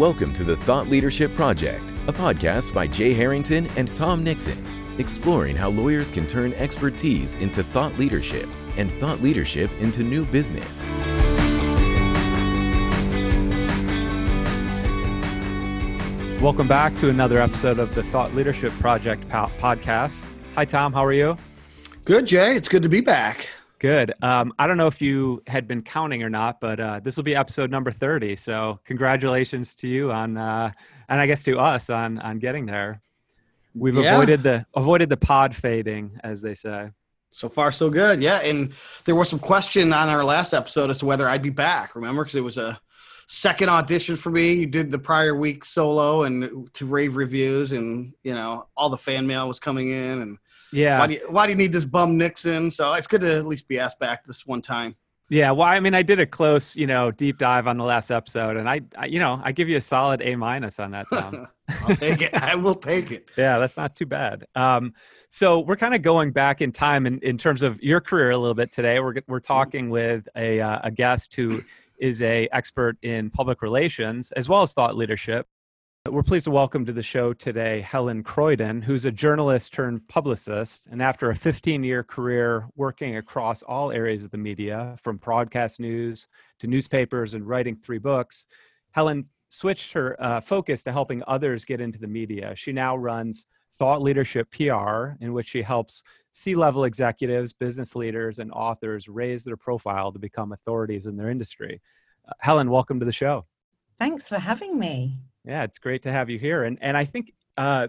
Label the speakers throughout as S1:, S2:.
S1: Welcome to the Thought Leadership Project, a podcast by Jay Harrington and Tom Nixon, exploring how lawyers can turn expertise into thought leadership and thought leadership into new business.
S2: Welcome back to another episode of the Thought Leadership Project po- podcast. Hi, Tom. How are you?
S3: Good, Jay. It's good to be back.
S2: Good. Um, I don't know if you had been counting or not, but uh, this will be episode number 30. So congratulations to you on, uh, and I guess to us on on getting there. We've
S3: Yeah.
S2: avoided the avoided the pod fading, as they say.
S3: So far, so good. Yeah, and there was some question on our last episode as to whether I'd be back. Remember, because it was a second audition for me. You did the prior week solo and to rave reviews, and you know all the fan mail was coming in. And
S2: Yeah.
S3: why do you, why do you need this bum Nixon? So it's good to at least be asked back this one time.
S2: Yeah, well, I mean, I did a close, you know, deep dive on the last episode, and I, I you know, I give you a solid A minus on that, Tom.
S3: I'll take it. I will take it.
S2: yeah, that's not too bad. Um, so we're kind of going back in time in, in terms of your career a little bit today. We're we're talking with a uh, a guest who is a expert in public relations as well as thought leadership. We're pleased to welcome to the show today Helen Croydon, who's a journalist turned publicist. And after a 15 year career working across all areas of the media, from broadcast news to newspapers and writing three books, Helen switched her uh, focus to helping others get into the media. She now runs Thought Leadership PR, in which she helps C level executives, business leaders, and authors raise their profile to become authorities in their industry. Uh, Helen, welcome to the show.
S4: Thanks for having me.
S2: Yeah, it's great to have you here. And and I think uh,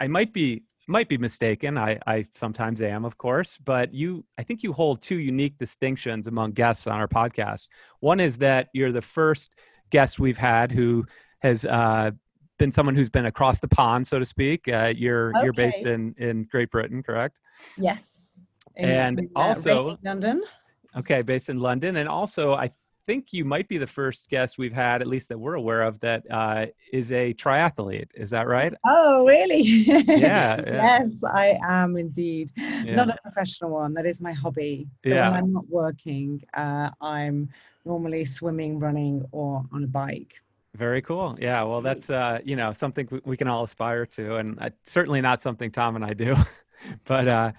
S2: I might be might be mistaken. I, I sometimes am, of course, but you I think you hold two unique distinctions among guests on our podcast. One is that you're the first guest we've had who has uh, been someone who's been across the pond, so to speak. Uh, you're you're based in in Great Britain, correct?
S4: Yes. In-
S2: And
S4: in, uh,
S2: also-
S4: London.
S2: Okay, based in London, and also I think you might be the first guest we've had, at least that we're aware of, that uh, is a triathlete. Is that right?
S4: Oh, really?
S2: yeah.
S4: yes, I am indeed.
S2: Yeah.
S4: Not a professional one. That is my hobby. So
S2: Yeah.
S4: when I'm not working, uh, I'm normally swimming, running, or on a bike.
S2: Very cool. Yeah. Well, that's uh, you know something we- we can all aspire to, and uh, certainly not something Tom and I do. but uh,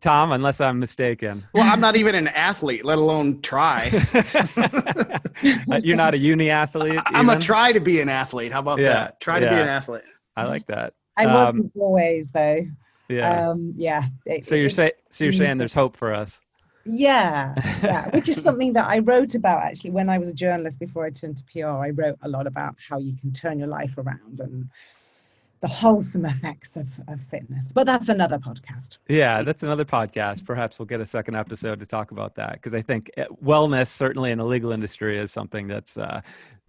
S2: Tom, unless I'm mistaken,
S3: Well, I'm not even an athlete, let alone try.
S2: Uh, you're not a uni athlete.
S3: I- I'm a try to be an athlete. How about
S2: Yeah,
S3: that? Try to be an athlete.
S2: I like that.
S4: I
S2: Um,
S4: wasn't always though.
S2: Yeah.
S4: Um, yeah. it-
S2: so you're saying so you're saying there's hope for us.
S4: Yeah, yeah, which is something that I wrote about actually when I was a journalist before I turned to PR. I wrote a lot about how you can turn your life around and the wholesome effects of, of fitness. But that's another podcast.
S2: Yeah, that's another podcast. Perhaps we'll get a second episode to talk about that because I think uh, wellness, certainly in the legal industry, is something that's uh,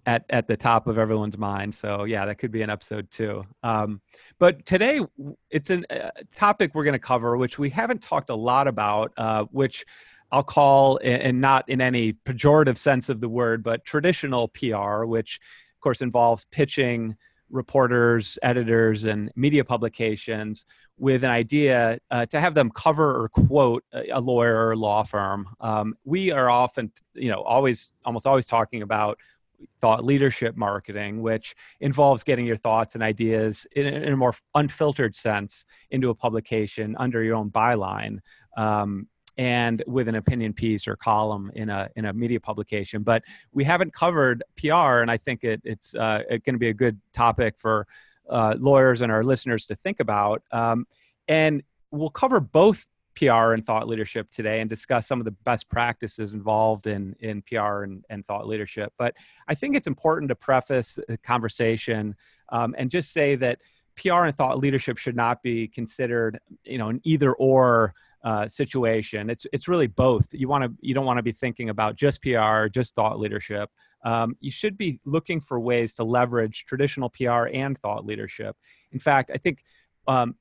S2: at at the top of everyone's mind. So yeah, that could be an episode too. Um, but today it's a uh, topic we're going to cover, which we haven't talked a lot about, uh, which I'll call, and not in any pejorative sense of the word, but traditional PR, which of course involves pitching reporters, editors, and media publications with an idea uh, to have them cover or quote a, lawyer or law firm. Um, we are often, you know, always, almost always talking about thought leadership marketing, which involves getting your thoughts and ideas in, a- in a more unfiltered sense into a publication under your own byline. Um, and with an opinion piece or column in a in a media publication, but we haven't covered PR, and I think it, it's uh, going to be a good topic for uh, lawyers and our listeners to think about. Um, and we'll cover both PR and thought leadership today and discuss some of the best practices involved in, in PR and, and thought leadership. But I think it's important to preface the conversation um, and just say that PR and thought leadership should not be considered, you know, an either or uh, situation. It's it's really both. You want to you don't want to be thinking about just PR, just thought leadership. Um, you should be looking for ways to leverage traditional PR and thought leadership. In fact, I think um,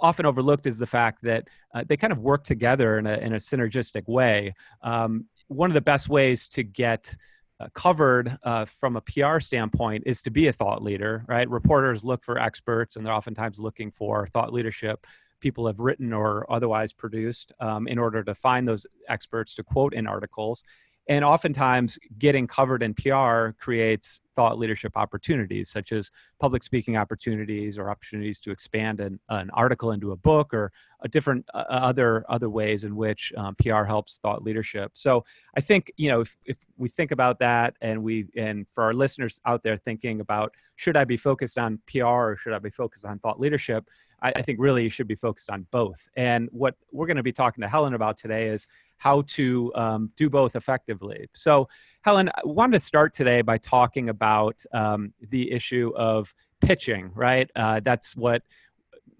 S2: often overlooked is the fact that uh, they kind of work together in a in a synergistic way. Um, one of the best ways to get uh, covered uh, from a PR standpoint is to be a thought leader, right? Reporters look for experts, and they're oftentimes looking for thought leadership people have written or otherwise produced um, in order to find those experts to quote in articles. and oftentimes getting covered in pr creates thought leadership opportunities such as public speaking opportunities or opportunities to expand an, an article into a book or a different uh, other other ways in which um, pr helps thought leadership so i think you know if, if we think about that and we and for our listeners out there thinking about should i be focused on pr or should i be focused on thought leadership I, I think really you should be focused on both. And what we're going to be talking to Helen about today is how to um, do both effectively. So, Helen, I wanted to start today by talking about um, the issue of pitching, right? Uh, that's what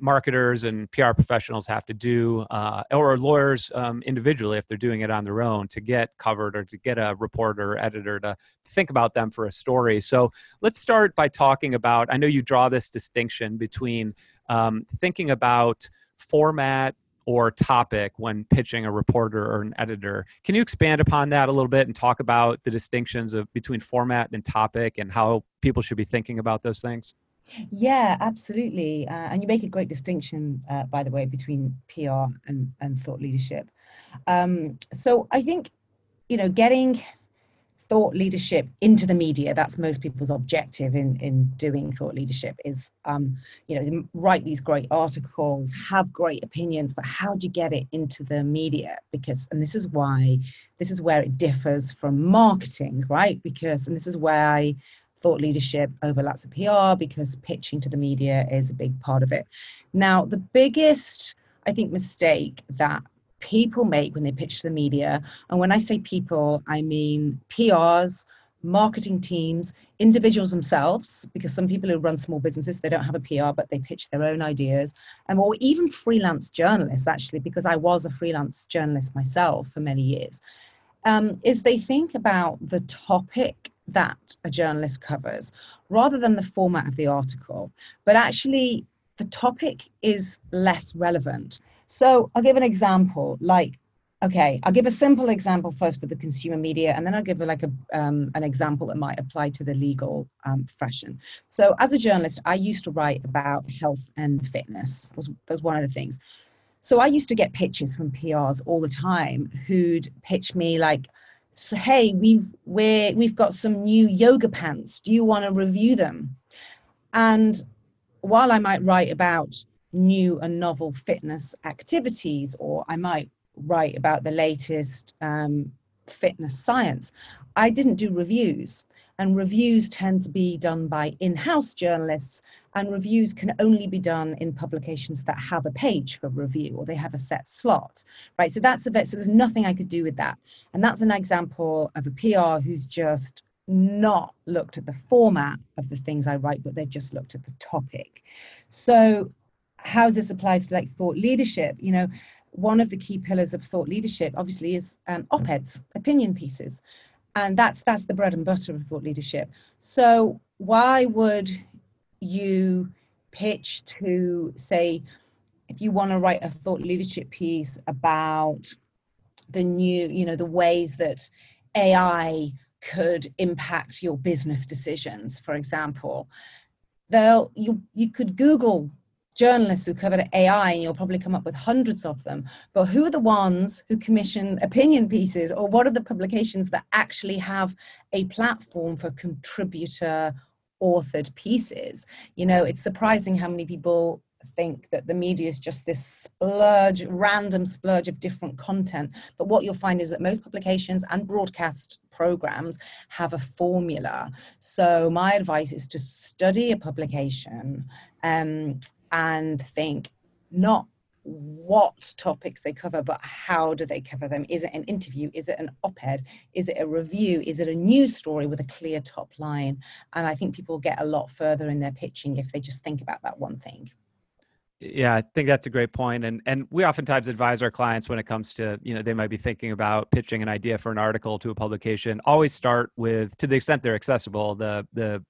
S2: marketers and PR professionals have to do, uh, or lawyers um, individually if they're doing it on their own to get covered or to get a reporter or editor to think about them for a story. So let's start by talking about. I know you draw this distinction between um, thinking about format or topic when pitching a reporter or an editor. Can you expand upon that a little bit and talk about the distinctions of between format and topic and how people should be thinking about those things?
S4: Yeah, absolutely. Uh, and you make a great distinction, uh, by the way, between PR and, and thought leadership. Um, so I think, you know, getting thought leadership into the media that's most people's objective in in doing thought leadership is um, you know write these great articles have great opinions but how do you get it into the media? Because and this is why this is where it differs from marketing right? Because and this is why thought leadership overlaps with pr because pitching to the media is a big part of it. Now the biggest i think mistake that people make when they pitch to the media. And when I say people, I mean PRs, marketing teams, individuals themselves, because some people who run small businesses, they don't have a PR, but they pitch their own ideas, and or even freelance journalists, actually, because I was a freelance journalist myself for many years, um, is they think about the topic that a journalist covers rather than the format of the article, but actually the topic is less relevant. So I'll give an example like, okay, I'll give a simple example first for the consumer media, and then I'll give like a, um, an example that might apply to the legal um, profession. So as a journalist, I used to write about health and fitness was, was one of the things. So I used to get pitches from PRs all the time who'd pitch me like, so, hey, we've we're, we've got some new yoga pants. Do you want to review them? And while I might write about new and novel fitness activities, or I might write about the latest um, fitness science. I didn't do reviews, and reviews tend to be done by in house journalists, and reviews can only be done in publications that have a page for review or they have a set slot, right? So that's a bit, so there's nothing I could do with that. And that's an example of a PR who's just not looked at the format of the things I write, but they've just looked at the topic. So how does this apply to like thought leadership? You know, one of the key pillars of thought leadership obviously is um, op-eds, opinion pieces. And that's that's the bread and butter of thought leadership. So why would you pitch to say if you want to write a thought leadership piece about the new, you know, the ways that AI could impact your business decisions, for example, they'll you you could Google journalists who cover AI, and you'll probably come up with hundreds of them. But who are the ones who commission opinion pieces, or what are the publications that actually have a platform for contributor authored pieces? You know, it's surprising how many people think that the media is just this splurge, random splurge of different content. But what you'll find is that most publications and broadcast programs have a formula. So my advice is to study a publication. Um, and think not what topics they cover, but how do they cover them? Is it an interview? Is it an op ed? Is it a review? Is it a news story with a clear top line? And I think people get a lot further in their pitching if they just think about that one thing.
S2: Yeah, I think that's a great point. And and we oftentimes advise our clients when it comes to, you know, they might be thinking about pitching an idea for an article to a publication. Always start with, to the extent they're accessible, the the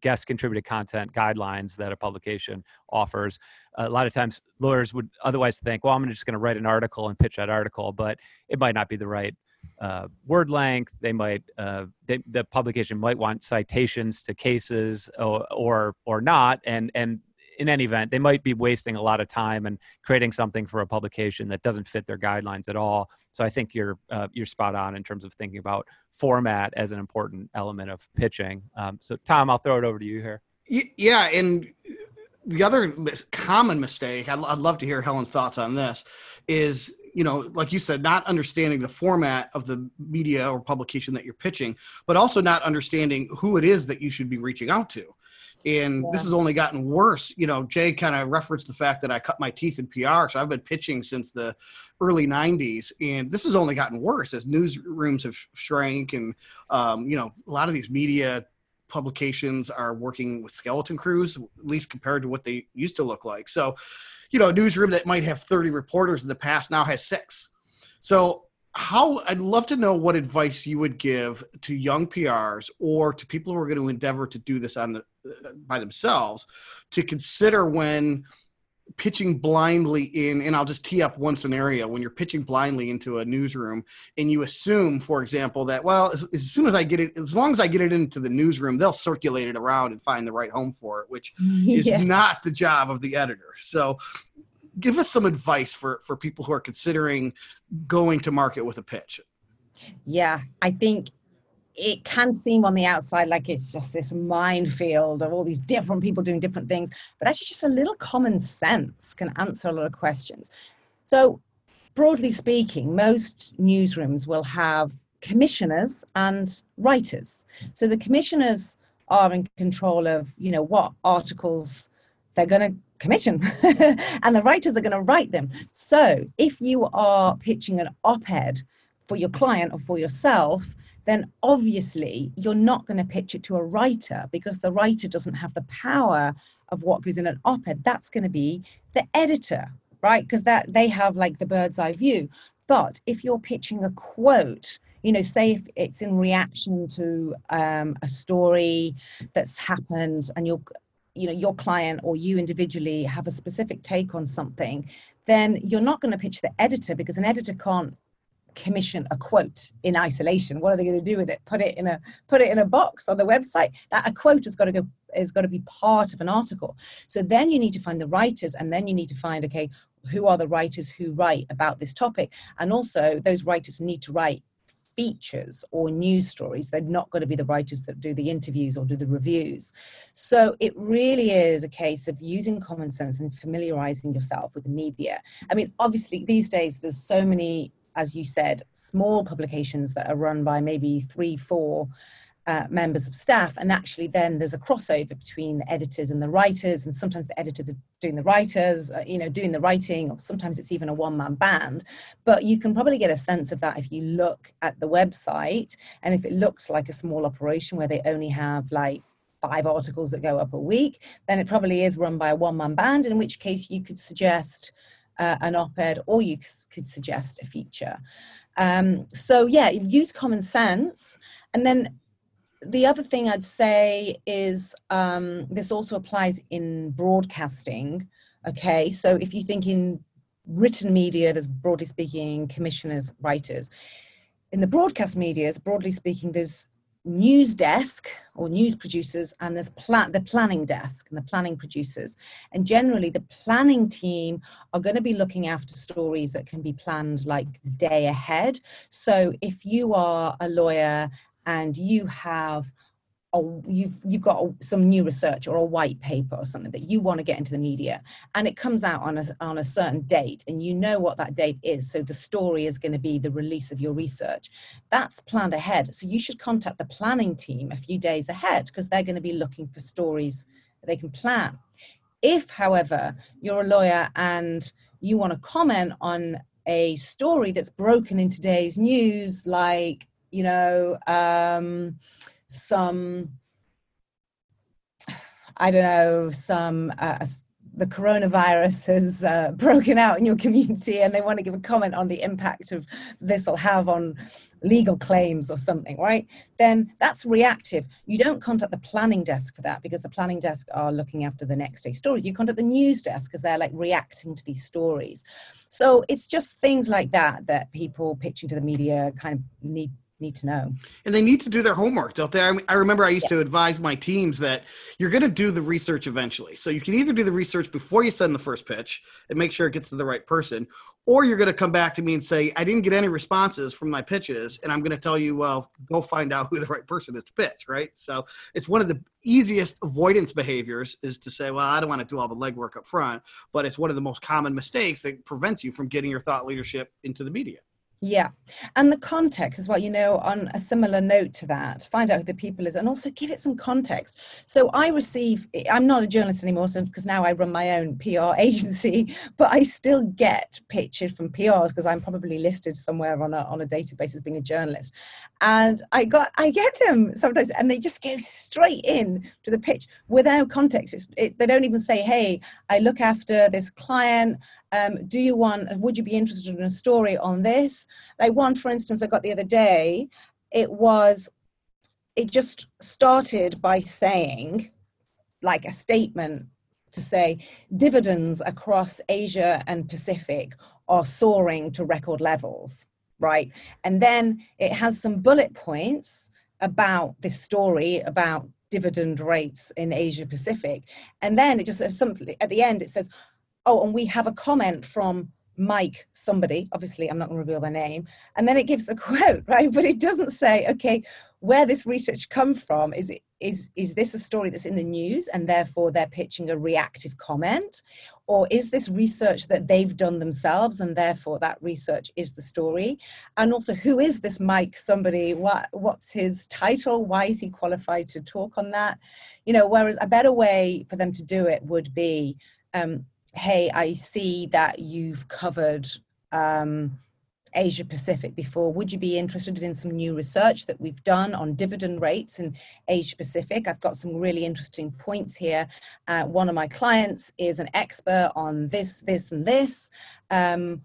S2: guest contributed content guidelines that a publication offers. A lot of times, lawyers would otherwise think, well, I'm just going to write an article and pitch that article, but it might not be the right uh, word length. They might, uh, they, the publication might want citations to cases or, or, or not, and and in any event, they might be wasting a lot of time and creating something for a publication that doesn't fit their guidelines at all. So I think you're uh, you're spot on in terms of thinking about format as an important element of pitching. Um, so Tom, I'll throw it over to you here.
S3: Yeah, and the other common mistake, I'd, I'd love to hear Helen's thoughts on this, is you know, like you said, not understanding the format of the media or publication that you're pitching, but also not understanding who it is that you should be reaching out to. And yeah. this has only gotten worse. You know, Jay kind of referenced the fact that I cut my teeth in PR. So I've been pitching since the early 90s. And this has only gotten worse as newsrooms have shrank. And, um, you know, a lot of these media publications are working with skeleton crews, at least compared to what they used to look like. So, you know, a newsroom that might have 30 reporters in the past now has six. So, how I'd love to know what advice you would give to young PRs or to people who are going to endeavor to do this on the, uh, by themselves to consider when pitching blindly in and i'll just tee up one scenario when you're pitching blindly into a newsroom and you assume for example that well as, as, soon as i get it as long as i get it into the newsroom they'll circulate it around and find the right home for it which yeah. is not the job of the editor so give us some advice for for people who are considering going to market with a pitch
S4: yeah i think it can seem on the outside like it's just this minefield of all these different people doing different things, but actually, just a little common sense can answer a lot of questions. So, broadly speaking, most newsrooms will have commissioners and writers. So, the commissioners are in control of, you know, what articles they're going to commission. And the writers are going to write them. So, if you are pitching an op ed for your client or for yourself, then obviously you're not going to pitch it to a writer because the writer doesn't have the power of what goes in an op-ed. That's going to be the editor right? Because that they have like the bird's eye view. But if you're pitching a quote you know say if it's in reaction to um, a story that's happened and you're you know your client or you individually have a specific take on something then you're not going to pitch the editor because an editor can't commission a quote in isolation. What are they going to do with it? Put it in a put it in a box on the website? That a quote has got to go is got to be part of an article. So then you need to find the writers and then you need to find okay who are the writers who write about this topic? And also those writers need to write features or news stories. They're not going to be the writers that do the interviews or do the reviews. So it really is a case of using common sense and familiarizing yourself with the media. I mean, obviously, these days there's so many as you said, small publications that are run by maybe three, four uh, members of staff. And actually, then there's a crossover between the editors and the writers. And sometimes the editors are doing the writers, uh, you know, doing the writing, or sometimes it's even a one man band. But you can probably get a sense of that if you look at the website. And if it looks like a small operation where they only have like five articles that go up a week, then it probably is run by a one man band, in which case you could suggest uh, an op-ed or you could suggest a feature um, so yeah use common sense and then the other thing i'd say is um, this also applies in broadcasting okay? So if you think in written media there's broadly speaking commissioners writers. In the broadcast media broadly speaking there's news desk or news producers and there's plan the planning desk and the planning producers. And generally the planning team are going to be looking after stories that can be planned like day ahead. So if you are a lawyer and you have a, you've you've got a, some new research or a white paper or something that you want to get into the media and it comes out on a on a certain date and you know what that date is so the story is going to be the release of your research. That's planned ahead so you should contact the planning team a few days ahead because they're going to be looking for stories that they can plan. If however you're a lawyer and you want to comment on a story that's broken in today's news like you know um, some I don't know, some uh, the coronavirus has uh, broken out in your community and they want to give a comment on the impact of this will have on legal claims or something, right? Then that's reactive. You don't contact the planning desk for that because the planning desk are looking after the next day stories. You contact the news desk because they're like reacting to these stories. So it's just things like that that people pitching to the media kind of need need to know.
S3: And they need to do their homework, don't they? I, I remember I used yeah. to advise my teams that you're going to do the research eventually. So you can either do the research before you send the first pitch and make sure it gets to the right person, or you're going to come back to me and say, I didn't get any responses from my pitches. And I'm going to tell you, well, go find out who the right person is to pitch, right? So it's one of the easiest avoidance behaviors is to say, well, I don't want to do all the legwork up front, but it's one of the most common mistakes that prevents you from getting your thought leadership into the media.
S4: Yeah. And the context as well, you know, on a similar note to that, find out who the people is and also give it some context. So I receive, I'm not a journalist anymore so, because now I run my own PR agency, but I still get pitches from PRs because I'm probably listed somewhere on a, on a database as being a journalist. And I got, I get them sometimes and they just go straight in to the pitch without context. It, they don't even say, hey, I look after this client um, do you want would you be interested in a story on this? Like one for instance i got the other day it was it just started by saying like a statement to say dividends across asia and pacific are soaring to record levels right? And then it has some bullet points about this story about dividend rates in asia pacific. And then it just something at the end it says oh, and we have a comment from Mike, somebody, obviously I'm not going to reveal their name, and then it gives the quote, right? But it doesn't say, okay, where this research come from? Is is is this a story that's in the news and therefore they're pitching a reactive comment? Or is this research that they've done themselves and therefore that research is the story? And also who is this mike somebody? What what's his title? Why is he qualified to talk on that? You know whereas a better way for them to do it would be um, hey, I see that you've covered um, Asia Pacific before. Would you be interested in some new research that we've done on dividend rates in Asia Pacific? I've got some really interesting points here. Uh, one of my clients is an expert on this, this, and this. Um,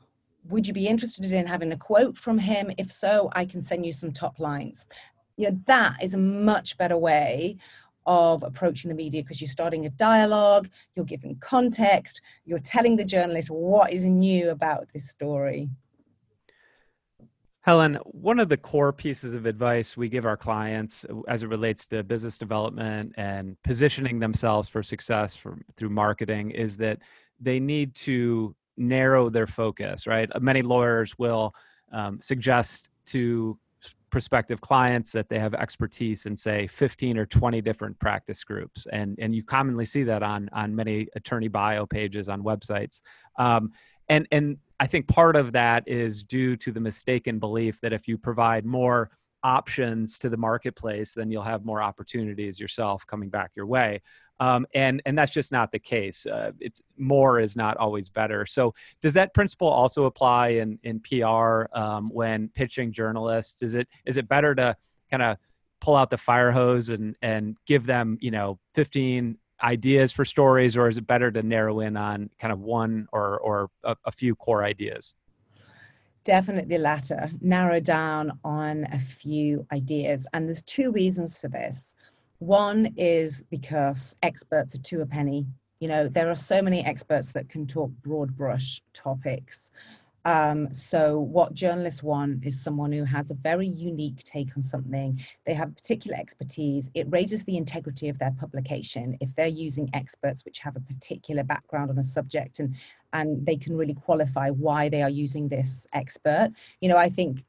S4: would you be interested in having a quote from him? If so, I can send you some top lines. You know, that is a much better way of approaching the media because you're starting a dialogue, you're giving context, you're telling the journalist what is new about this story.
S2: Helen, one of the core pieces of advice we give our clients as it relates to business development and positioning themselves for success for, through marketing is that they need to narrow their focus, right? Many lawyers will um, suggest to prospective clients that they have expertise in say 15 or 20 different practice groups. And and you commonly see that on on many attorney bio pages on websites. Um, and and i think part of that is due to the mistaken belief that if you provide more options to the marketplace then you'll have more opportunities yourself coming back your way um, and and that's just not the case. Uh, it's more is not always better. So does that principle also apply in in PR um, when pitching journalists? Is it is it better to kind of pull out the fire hose and and give them you know 15 ideas for stories, or is it better to narrow in on kind of one or or a, a few core ideas?
S4: Definitely the latter. Narrow down on a few ideas, and there's two reasons for this. One is because experts are two a penny. You know, there are so many experts that can talk broad brush topics. Um, so, what journalists want is someone who has a very unique take on something. They have particular expertise. It raises the integrity of their publication if they're using experts which have a particular background on a subject and and they can really qualify why they are using this expert. You know, I think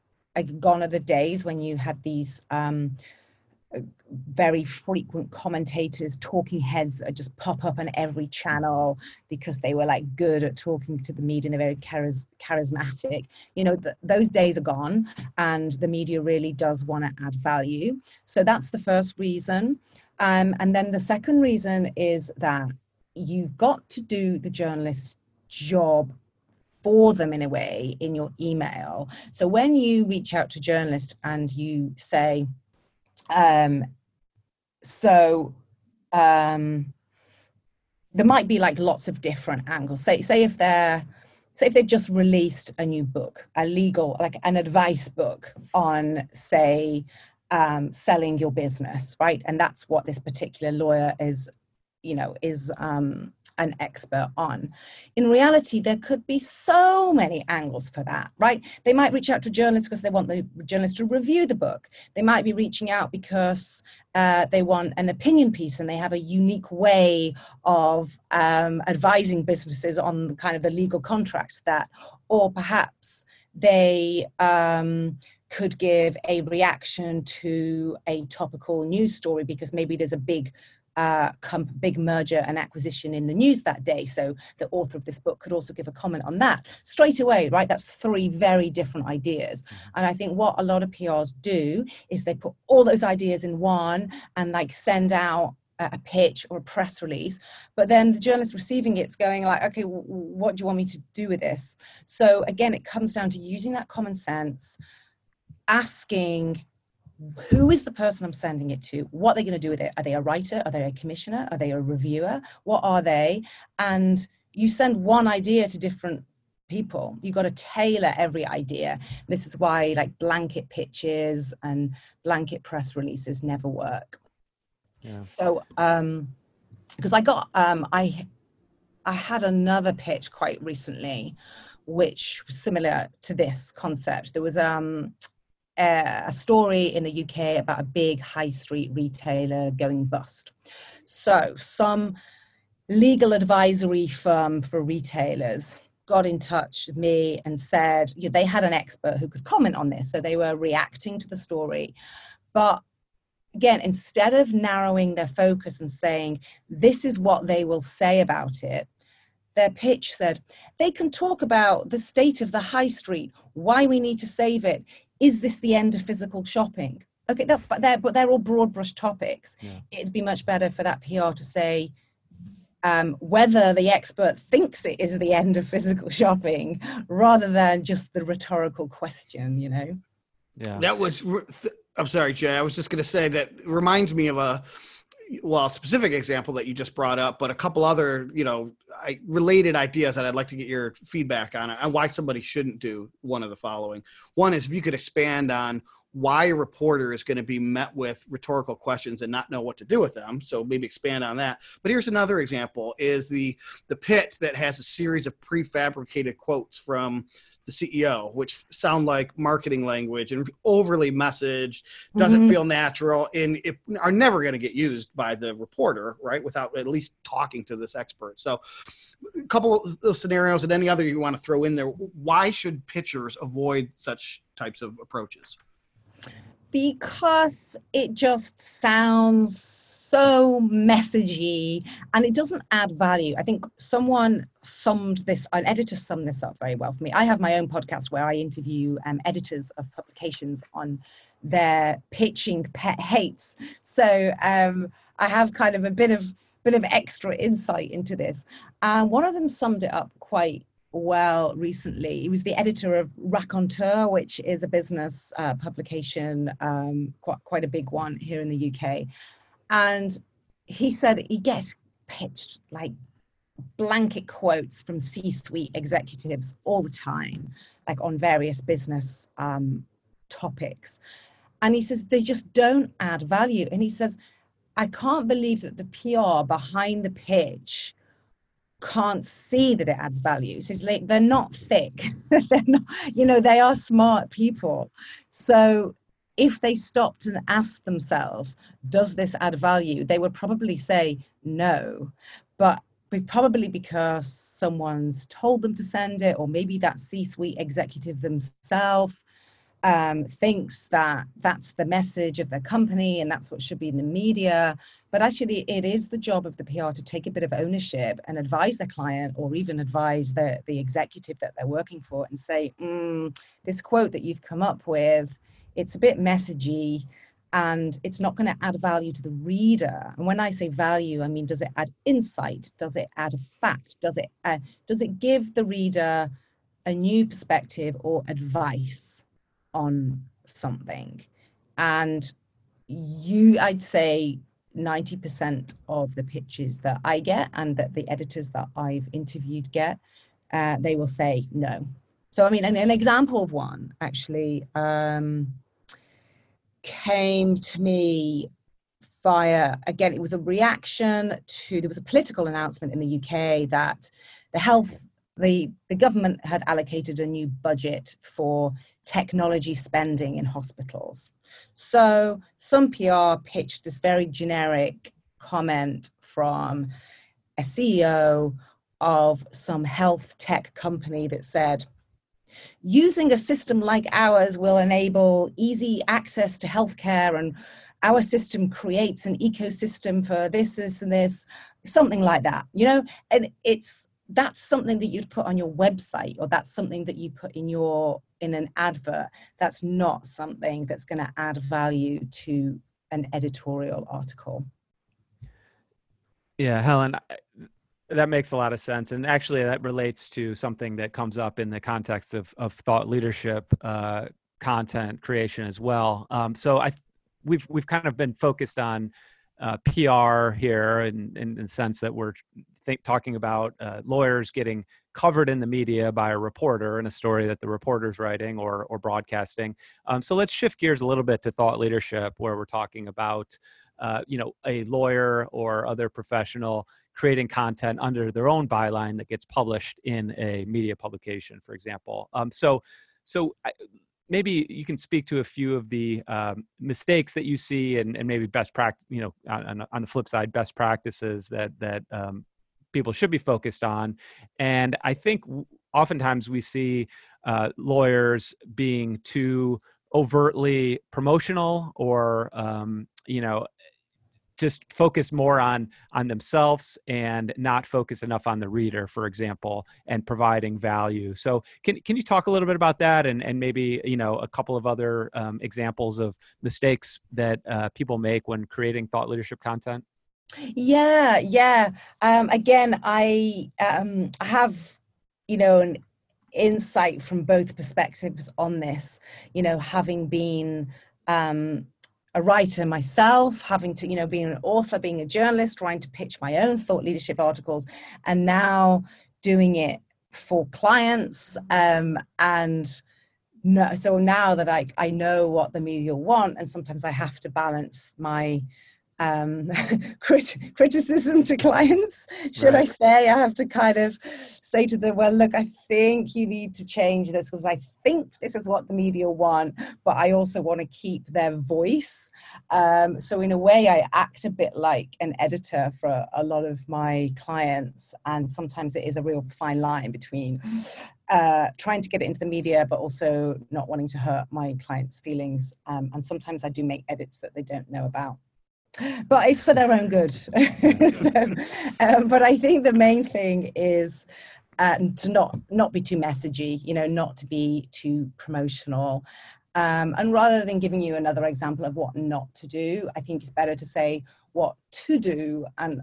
S4: gone are the days when you had these. Um, very frequent commentators, talking heads that just pop up on every channel because they were like good at talking to the media and they're very charis- charismatic. You know, th- those days are gone and the media really does want to add value. So that's the first reason. Um, and then the second reason is that you've got to do the journalist's job for them in a way in your email. So when you reach out to journalists and you say, um, so um, there might be like lots of different angles. Say, say if they're say if they've just released a new book, a legal like an advice book on say um, selling your business, right? And that's what this particular lawyer is you know is um, an expert on. In reality, there could be so many angles for that, right? They might reach out to journalists because they want the journalist to review the book. They might be reaching out because uh, they want an opinion piece and they have a unique way of um, advising businesses on the kind of the legal contract that, or perhaps they um, could give a reaction to a topical news story because maybe there's a big uh, big merger and acquisition in the news that day. So the author of this book could also give a comment on that straight away, right? That's three very different ideas. Mm-hmm. And I think what a lot of PRs do is they put all those ideas in one and like send out a pitch or a press release but then the journalist receiving it's going like okay w- what do you want me to do with this so again it comes down to using that common sense asking who is the person I'm sending it to? What are they going to do with it? Are they a writer? Are they a commissioner? Are they a reviewer? What are they? And you send one idea to different people. You've got to tailor every idea. This is why like blanket pitches and blanket press releases never work. Yeah. So um because I got um I I had another pitch quite recently which was similar to this concept. There was um a story in the UK about a big high street retailer going bust. So, some legal advisory firm for retailers got in touch with me and said know, they had an expert who could comment on this. So, they were reacting to the story. But again, instead of narrowing their focus and saying, this is what they will say about it, their pitch said they can talk about the state of the high street, why we need to save it, is this the end of physical shopping? Okay, that's there, but they're all broad brush topics. Yeah. It'd be much better for that PR to say um, whether the expert thinks it is the end of physical shopping rather than just the rhetorical question, you know?
S3: Yeah. That was, I'm sorry, Jay. I was just going to say that reminds me of a well, specific example that you just brought up, but a couple other, you know, I, related ideas that I'd like to get your feedback on and why somebody shouldn't do one of the following. One is if you could expand on why a reporter is going to be met with rhetorical questions and not know what to do with them. So maybe expand on that. But here's another example: is the the pit that has a series of prefabricated quotes from the CEO, which sound like marketing language and overly messaged, doesn't mm-hmm. feel natural, and it, are never going to get used by the reporter, right? Without at least talking to this expert. So, a couple of scenarios and any other you want to throw in there. Why should pitchers avoid such types of approaches?
S4: Because it just sounds so messagey and it doesn't add value. I think someone summed this, an editor summed this up very well for me. I have my own podcast where I interview um, editors of publications on their pitching pet hates. So um, I have kind of a bit of bit of extra insight into this. And one of them summed it up quite well recently. He was the editor of Raconteur, which is a business uh, publication, um, quite, quite a big one here in the UK. And he said he gets pitched like blanket quotes from C suite executives all the time, like on various business um, topics. And he says they just don't add value. And he says, I can't believe that the PR behind the pitch can't see that it adds value. So it's like they're not thick. they're not, you know, they are smart people. So if they stopped and asked themselves, does this add value? They would probably say no. But probably because someone's told them to send it, or maybe that C suite executive themselves um, thinks that that's the message of their company and that's what should be in the media. But actually, it is the job of the PR to take a bit of ownership and advise their client or even advise the, the executive that they're working for and say, mm, this quote that you've come up with it's a bit messagey and it's not going to add value to the reader. And when i say value i mean does it add insight? Does it add a fact? Does it uh, does it give the reader a new perspective or advice on something. And you i'd say 90% of the pitches that i get and that the editors that i've interviewed get uh, they will say no. So i mean an, an example of one actually um, came to me via again it was a reaction to there was a political announcement in the UK that the health the the government had allocated a new budget for technology spending in hospitals so some PR pitched this very generic comment from a CEO of some health tech company that said using a system like ours will enable easy access to healthcare and our system creates an ecosystem for this, this, and this, something like that, you know? And it's that's something that you'd put on your website or that's something that you put in your in an advert. That's not something that's going to add value to an editorial article.
S2: Yeah, Helen, that makes a lot of sense, and actually, that relates to something that comes up in the context of of thought leadership uh, content creation as well. Um, so I we've we've kind of been focused on uh, PR here, in, in, in the sense that we're think, talking about uh, lawyers getting covered in the media by a reporter in a story that the reporter's writing or or broadcasting. Um, so let's shift gears a little bit to thought leadership, where we're talking about. Uh, you know, a lawyer or other professional creating content under their own byline that gets published in a media publication, for example. Um, so, so I, maybe you can speak to a few of the um, mistakes that you see and, and maybe best practice you know on, on, the flip side best practices that that um, people should be focused on and i think oftentimes we see uh, lawyers being too overtly promotional or um, you know just focus more on on themselves and not focus enough on the reader for example and providing value. So can, can you talk a little bit about that and and maybe you know a couple of other um, examples of mistakes that uh, people make when creating thought leadership content
S4: yeah yeah um, again i um, have you know an insight from both perspectives on this you know having been um, a writer myself, having to, you know, being an author, being a journalist, trying to pitch my own thought leadership articles, and now doing it for clients. Um, and no, so now that I, I know what the media want, and sometimes I have to balance my um, crit- criticism to clients, should right. I say. I have to kind of say to them, well, look, I think you need to change this because I think this is what the media want, but I also want to keep their voice. Um, so, in a way, I act a bit like an editor for a lot of my clients, and sometimes it is a real fine line between. Uh, trying to get it into the media, but also not wanting to hurt my clients' feelings. Um, and sometimes I do make edits that they don't know about but it's for their own good. so, um, but I think the main thing is uh, to not not be too messagey. You know, not to be too promotional. Um, and rather than giving you another example of what not to do, I think it's better to say what to do. And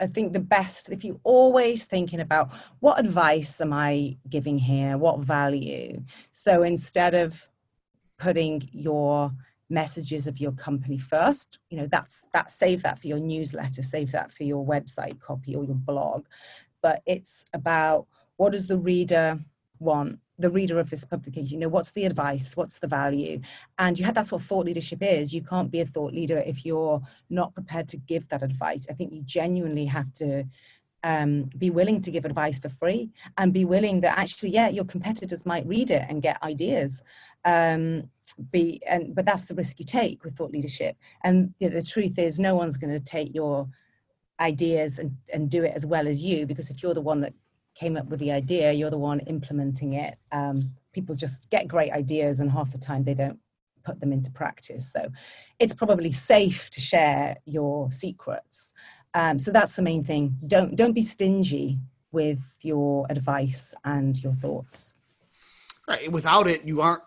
S4: I think the best, if you're always thinking about what advice am I giving here, what value. So instead of putting your messages of your company first. You know that's that save that for your newsletter save that for your website copy or your blog. But it's about what does the reader want the reader of this publication you know what's the advice what's the value? And you have that's what thought leadership is. You can't be a thought leader if you're not prepared to give that advice. I think you genuinely have to um, be willing to give advice for free and be willing that actually yeah your competitors might read it and get ideas. Um, be and but that's the risk you take with thought leadership. And the, the truth is no one's going to take your ideas and, and do it as well as you because if you're the one that came up with the idea you're the one implementing it. Um, people just get great ideas and half the time they don't put them into practice so it's probably safe to share your secrets um, so that's the main thing don't don't be stingy with your advice and your thoughts
S3: right without it you aren't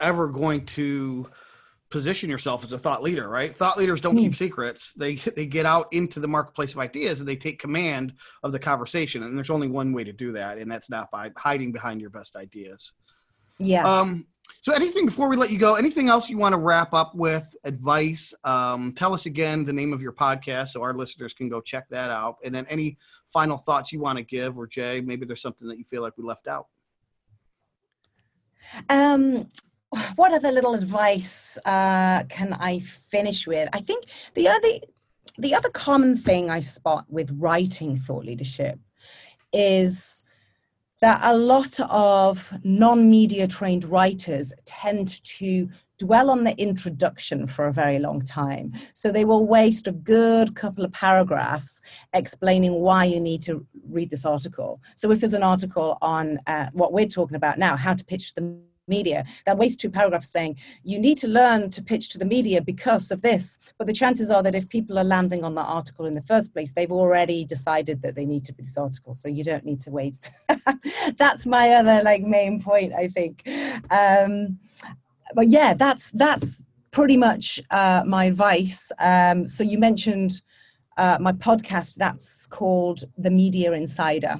S3: ever going to position yourself as a thought leader, right? Thought leaders don't keep hmm. secrets. They they get out into the marketplace of ideas and they take command of the conversation. And there's only one way to do that, and that's not by hiding behind your best ideas.
S4: Yeah.
S3: Um, so anything before we let you go, anything else you want to wrap up with, advice? Um, tell us again the name of your podcast so our listeners can go check that out. And then any final thoughts you want to give, or Jay, maybe there's something that you feel like we left out.
S4: Um, what other little advice uh, can I finish with? I think the other the other common thing I spot with writing thought leadership is that a lot of non-media trained writers tend to dwell on the introduction for a very long time. So they will waste a good couple of paragraphs explaining why you need to read this article. So if there's an article on uh, what we're talking about now, how to pitch the media. That waste two paragraphs saying you need to learn to pitch to the media because of this. But the chances are that if people are landing on that article in the first place, they've already decided that they need to be this article. So you don't need to waste. that's my other like main point, I think. Um, but yeah, that's that's pretty much uh, my advice. Um, so you mentioned uh, my podcast. That's called The Media Insider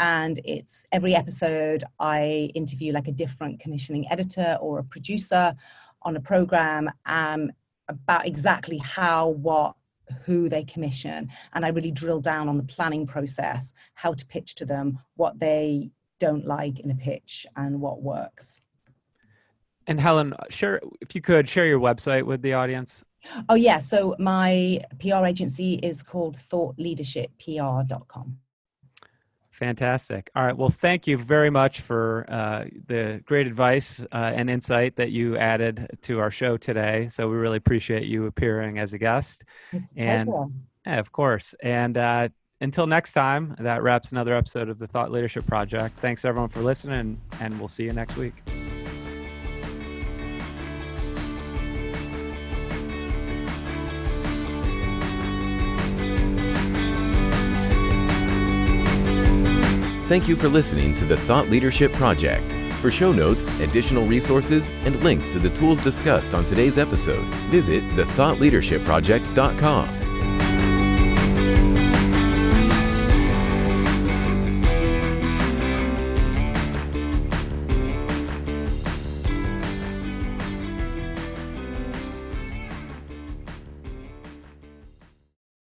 S4: and it's every episode I interview like a different commissioning editor or a producer on a program um, about exactly how, what, who they commission, and I really drill down on the planning process, how to pitch to them, what they don't like in a pitch, and what works.
S2: And Helen, share if you could share your website with the audience.
S4: Oh yeah, so my PR agency is called thoughtleadershippr.com.
S2: Fantastic. All right. Well, thank you very much for uh, the great advice uh, and insight that you added to our show today. So we really appreciate you appearing as a guest.
S4: It's and
S2: yeah, of course. And uh, until next time, that wraps another episode of the Thought Leadership Project. Thanks everyone for listening, and we'll see you next week.
S1: Thank you for listening to the Thought Leadership Project. For show notes, additional resources, and links to the tools discussed on today's episode, visit thethoughtleadershipproject.com.